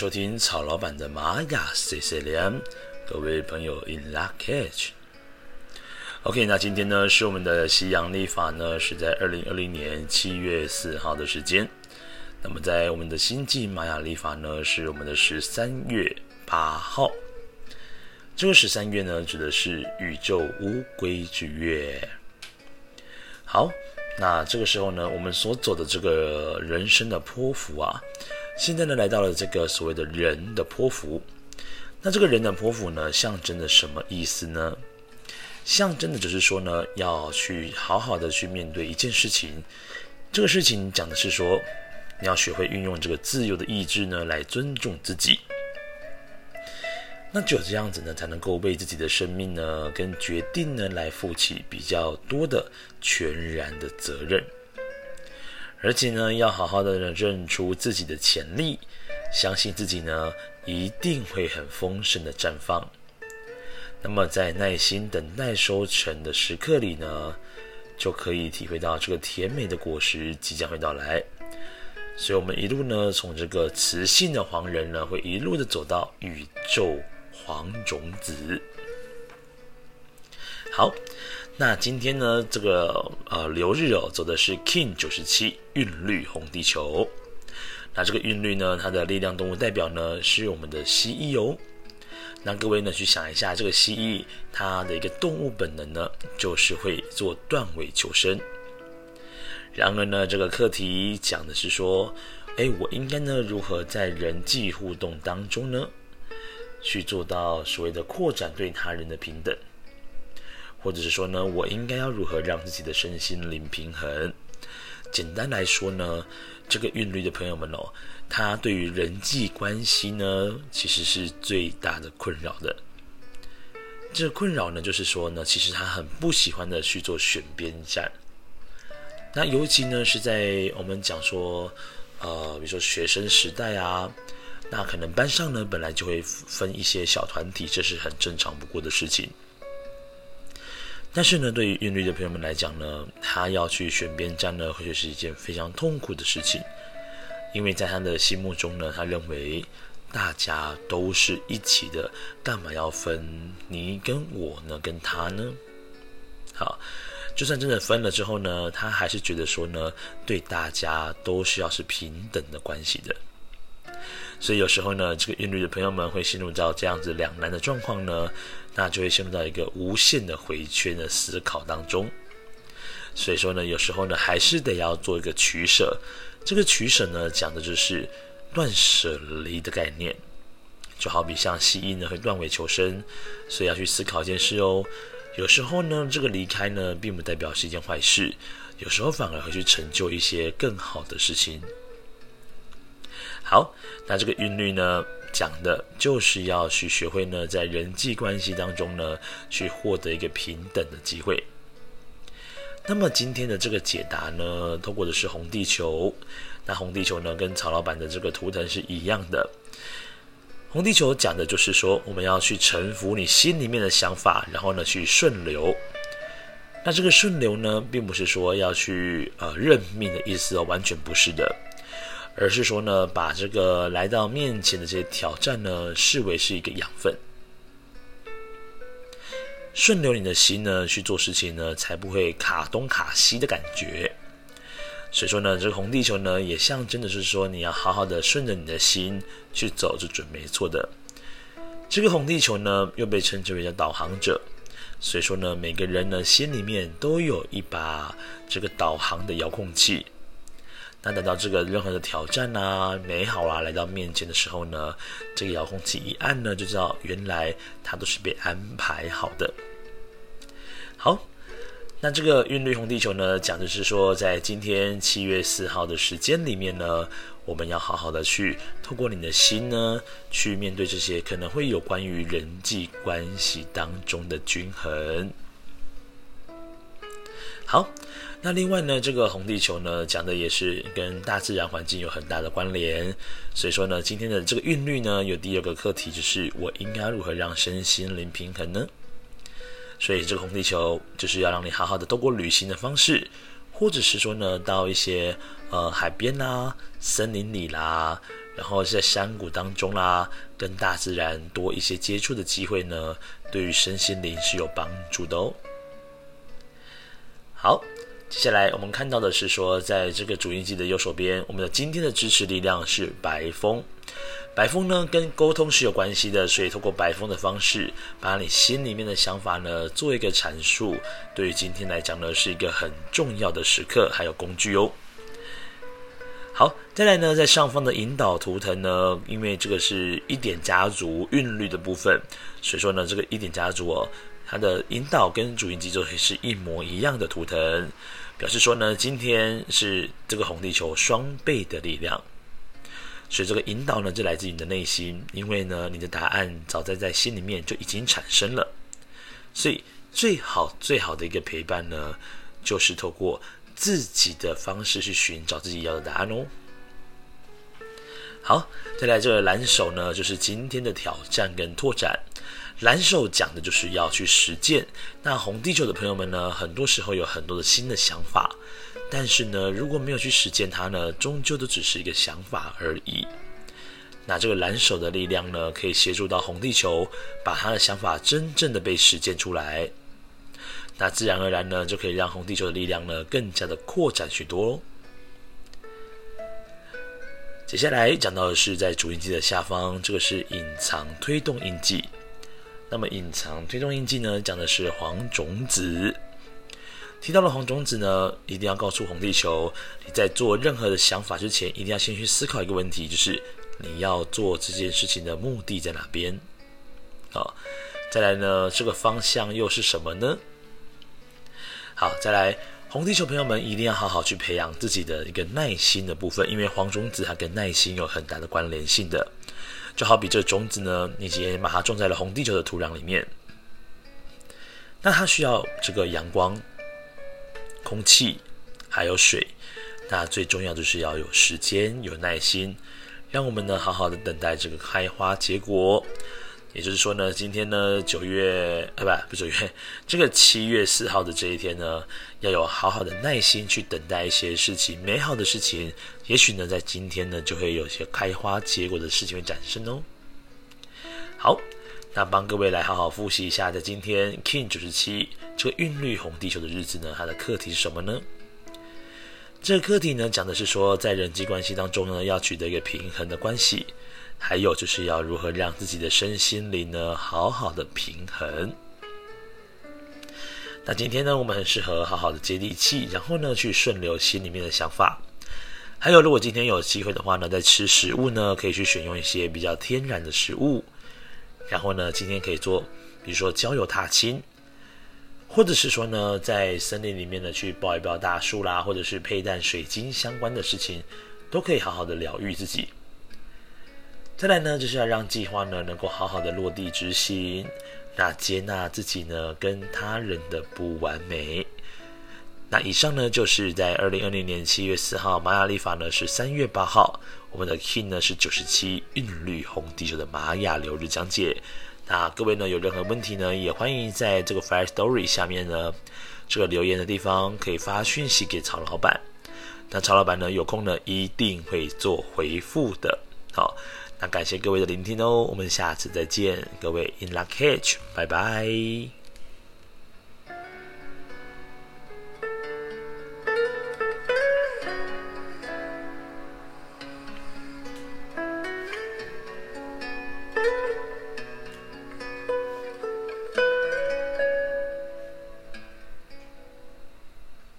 收听曹老板的玛雅 C C 连，各位朋友 In lak'ech。OK，那今天呢是我们的西洋历法呢是在二零二零年七月四号的时间，那么在我们的星际玛雅历法呢是我们的十三月八号。这个十三月呢指的是宇宙乌龟之月。好，那这个时候呢我们所走的这个人生的波幅啊。现在呢，来到了这个所谓的人的泼妇。那这个人的泼妇呢，象征着什么意思呢？象征的就是说呢，要去好好的去面对一件事情。这个事情讲的是说，你要学会运用这个自由的意志呢，来尊重自己。那只有这样子呢，才能够为自己的生命呢，跟决定呢，来负起比较多的全然的责任。而且呢，要好好的认出自己的潜力，相信自己呢一定会很丰盛的绽放。那么在耐心等待收成的时刻里呢，就可以体会到这个甜美的果实即将会到来。所以，我们一路呢，从这个雌性的黄人呢，会一路的走到宇宙黄种子。好。那今天呢，这个呃流日哦，走的是 King 九十七韵律红地球。那这个韵律呢，它的力量动物代表呢是我们的蜥蜴哦。那各位呢去想一下，这个蜥蜴它的一个动物本能呢，就是会做断尾求生。然而呢，这个课题讲的是说，哎，我应该呢如何在人际互动当中呢，去做到所谓的扩展对他人的平等。或者是说呢，我应该要如何让自己的身心灵平衡？简单来说呢，这个韵律的朋友们哦，他对于人际关系呢，其实是最大的困扰的。这个困扰呢，就是说呢，其实他很不喜欢的去做选边站。那尤其呢，是在我们讲说，呃，比如说学生时代啊，那可能班上呢，本来就会分一些小团体，这是很正常不过的事情。但是呢，对于韵律的朋友们来讲呢，他要去选边站呢，或许是一件非常痛苦的事情，因为在他的心目中呢，他认为大家都是一起的，干嘛要分你跟我呢，跟他呢？好，就算真的分了之后呢，他还是觉得说呢，对大家都是要是平等的关系的。所以有时候呢，这个韵律的朋友们会陷入到这样子两难的状况呢，那就会陷入到一个无限的回圈的思考当中。所以说呢，有时候呢，还是得要做一个取舍。这个取舍呢，讲的就是断舍离的概念。就好比像蜥蜴呢，会断尾求生，所以要去思考一件事哦。有时候呢，这个离开呢，并不代表是一件坏事，有时候反而会去成就一些更好的事情。好，那这个韵律呢，讲的就是要去学会呢，在人际关系当中呢，去获得一个平等的机会。那么今天的这个解答呢，透过的是红地球。那红地球呢，跟曹老板的这个图腾是一样的。红地球讲的就是说，我们要去臣服你心里面的想法，然后呢，去顺流。那这个顺流呢，并不是说要去呃认命的意思哦，完全不是的。而是说呢，把这个来到面前的这些挑战呢，视为是一个养分，顺流你的心呢去做事情呢，才不会卡东卡西的感觉。所以说呢，这个红地球呢，也象征的是说，你要好好的顺着你的心去走，就准没错的。这个红地球呢，又被称之为叫导航者，所以说呢，每个人呢心里面都有一把这个导航的遥控器。那等到这个任何的挑战啊、美好啊来到面前的时候呢，这个遥控器一按呢，就知道原来它都是被安排好的。好，那这个韵律红地球呢，讲的是说，在今天七月四号的时间里面呢，我们要好好的去透过你的心呢，去面对这些可能会有关于人际关系当中的均衡。好。那另外呢，这个红地球呢，讲的也是跟大自然环境有很大的关联，所以说呢，今天的这个韵律呢，有第二个课题，就是我应该如何让身心灵平衡呢？所以这个红地球就是要让你好好的透过旅行的方式，或者是说呢，到一些呃海边啦、森林里啦，然后在山谷当中啦，跟大自然多一些接触的机会呢，对于身心灵是有帮助的哦。好，接下来我们看到的是说，在这个主音记的右手边，我们的今天的支持力量是白风。白风呢，跟沟通是有关系的，所以透过白风的方式，把你心里面的想法呢做一个阐述，对于今天来讲呢，是一个很重要的时刻，还有工具哦。好，再来呢，在上方的引导图腾呢，因为这个是一点家族韵律的部分，所以说呢，这个一点家族哦，它的引导跟主印记就会是一模一样的图腾，表示说呢，今天是这个红地球双倍的力量。所以这个引导呢，就来自于你的内心，因为呢，你的答案早在在心里面就已经产生了。所以最好最好的一个陪伴呢，就是透过自己的方式去寻找自己要的答案哦。好，再来这个蓝手呢，就是今天的挑战跟拓展。蓝手讲的就是要去实践。那红地球的朋友们呢，很多时候有很多的新的想法。但是呢，如果没有去实践它呢，终究都只是一个想法而已。那这个蓝手的力量呢，可以协助到红地球，把他的想法真正的被实践出来。那自然而然呢，就可以让红地球的力量呢，更加的扩展许多哦。接下来讲到的是在主印记的下方，这个是隐藏推动印记。那么隐藏推动印记呢，讲的是黄种子。提到了黄种子呢，一定要告诉红地球，你在做任何的想法之前，一定要先去思考一个问题，就是你要做这件事情的目的在哪边？好，再来呢，这个方向又是什么呢？好，再来，红地球朋友们一定要好好去培养自己的一个耐心的部分，因为黄种子它跟耐心有很大的关联性的。就好比这种子呢，你直接把它种在了红地球的土壤里面，那它需要这个阳光。空气，还有水，那最重要就是要有时间、有耐心，让我们呢好好的等待这个开花结果。也就是说呢，今天呢九月，呃，不，不九月，这个七月四号的这一天呢，要有好好的耐心去等待一些事情，美好的事情，也许呢在今天呢就会有些开花结果的事情会产生哦。好。那帮各位来好好复习一下，在今天 King 九十七这个韵律红地球的日子呢，它的课题是什么呢？这个课题呢，讲的是说，在人际关系当中呢，要取得一个平衡的关系，还有就是要如何让自己的身心灵呢，好好的平衡。那今天呢，我们很适合好好的接地气，然后呢，去顺流心里面的想法。还有，如果今天有机会的话呢，在吃食物呢，可以去选用一些比较天然的食物。然后呢，今天可以做，比如说郊游踏青，或者是说呢，在森林里面呢去抱一抱大树啦，或者是佩戴水晶相关的事情，都可以好好的疗愈自己。再来呢，就是要让计划呢能够好好的落地执行，那接纳自己呢跟他人的不完美。那以上呢，就是在二零二零年七月四号，玛雅历法呢是三月八号，我们的 Kin 呢是九十七韵律红地球的玛雅流日讲解。那各位呢有任何问题呢，也欢迎在这个 Fire Story 下面呢这个留言的地方可以发讯息给曹老板。那曹老板呢有空呢一定会做回复的。好，那感谢各位的聆听哦，我们下次再见，各位 In luck catch，拜拜。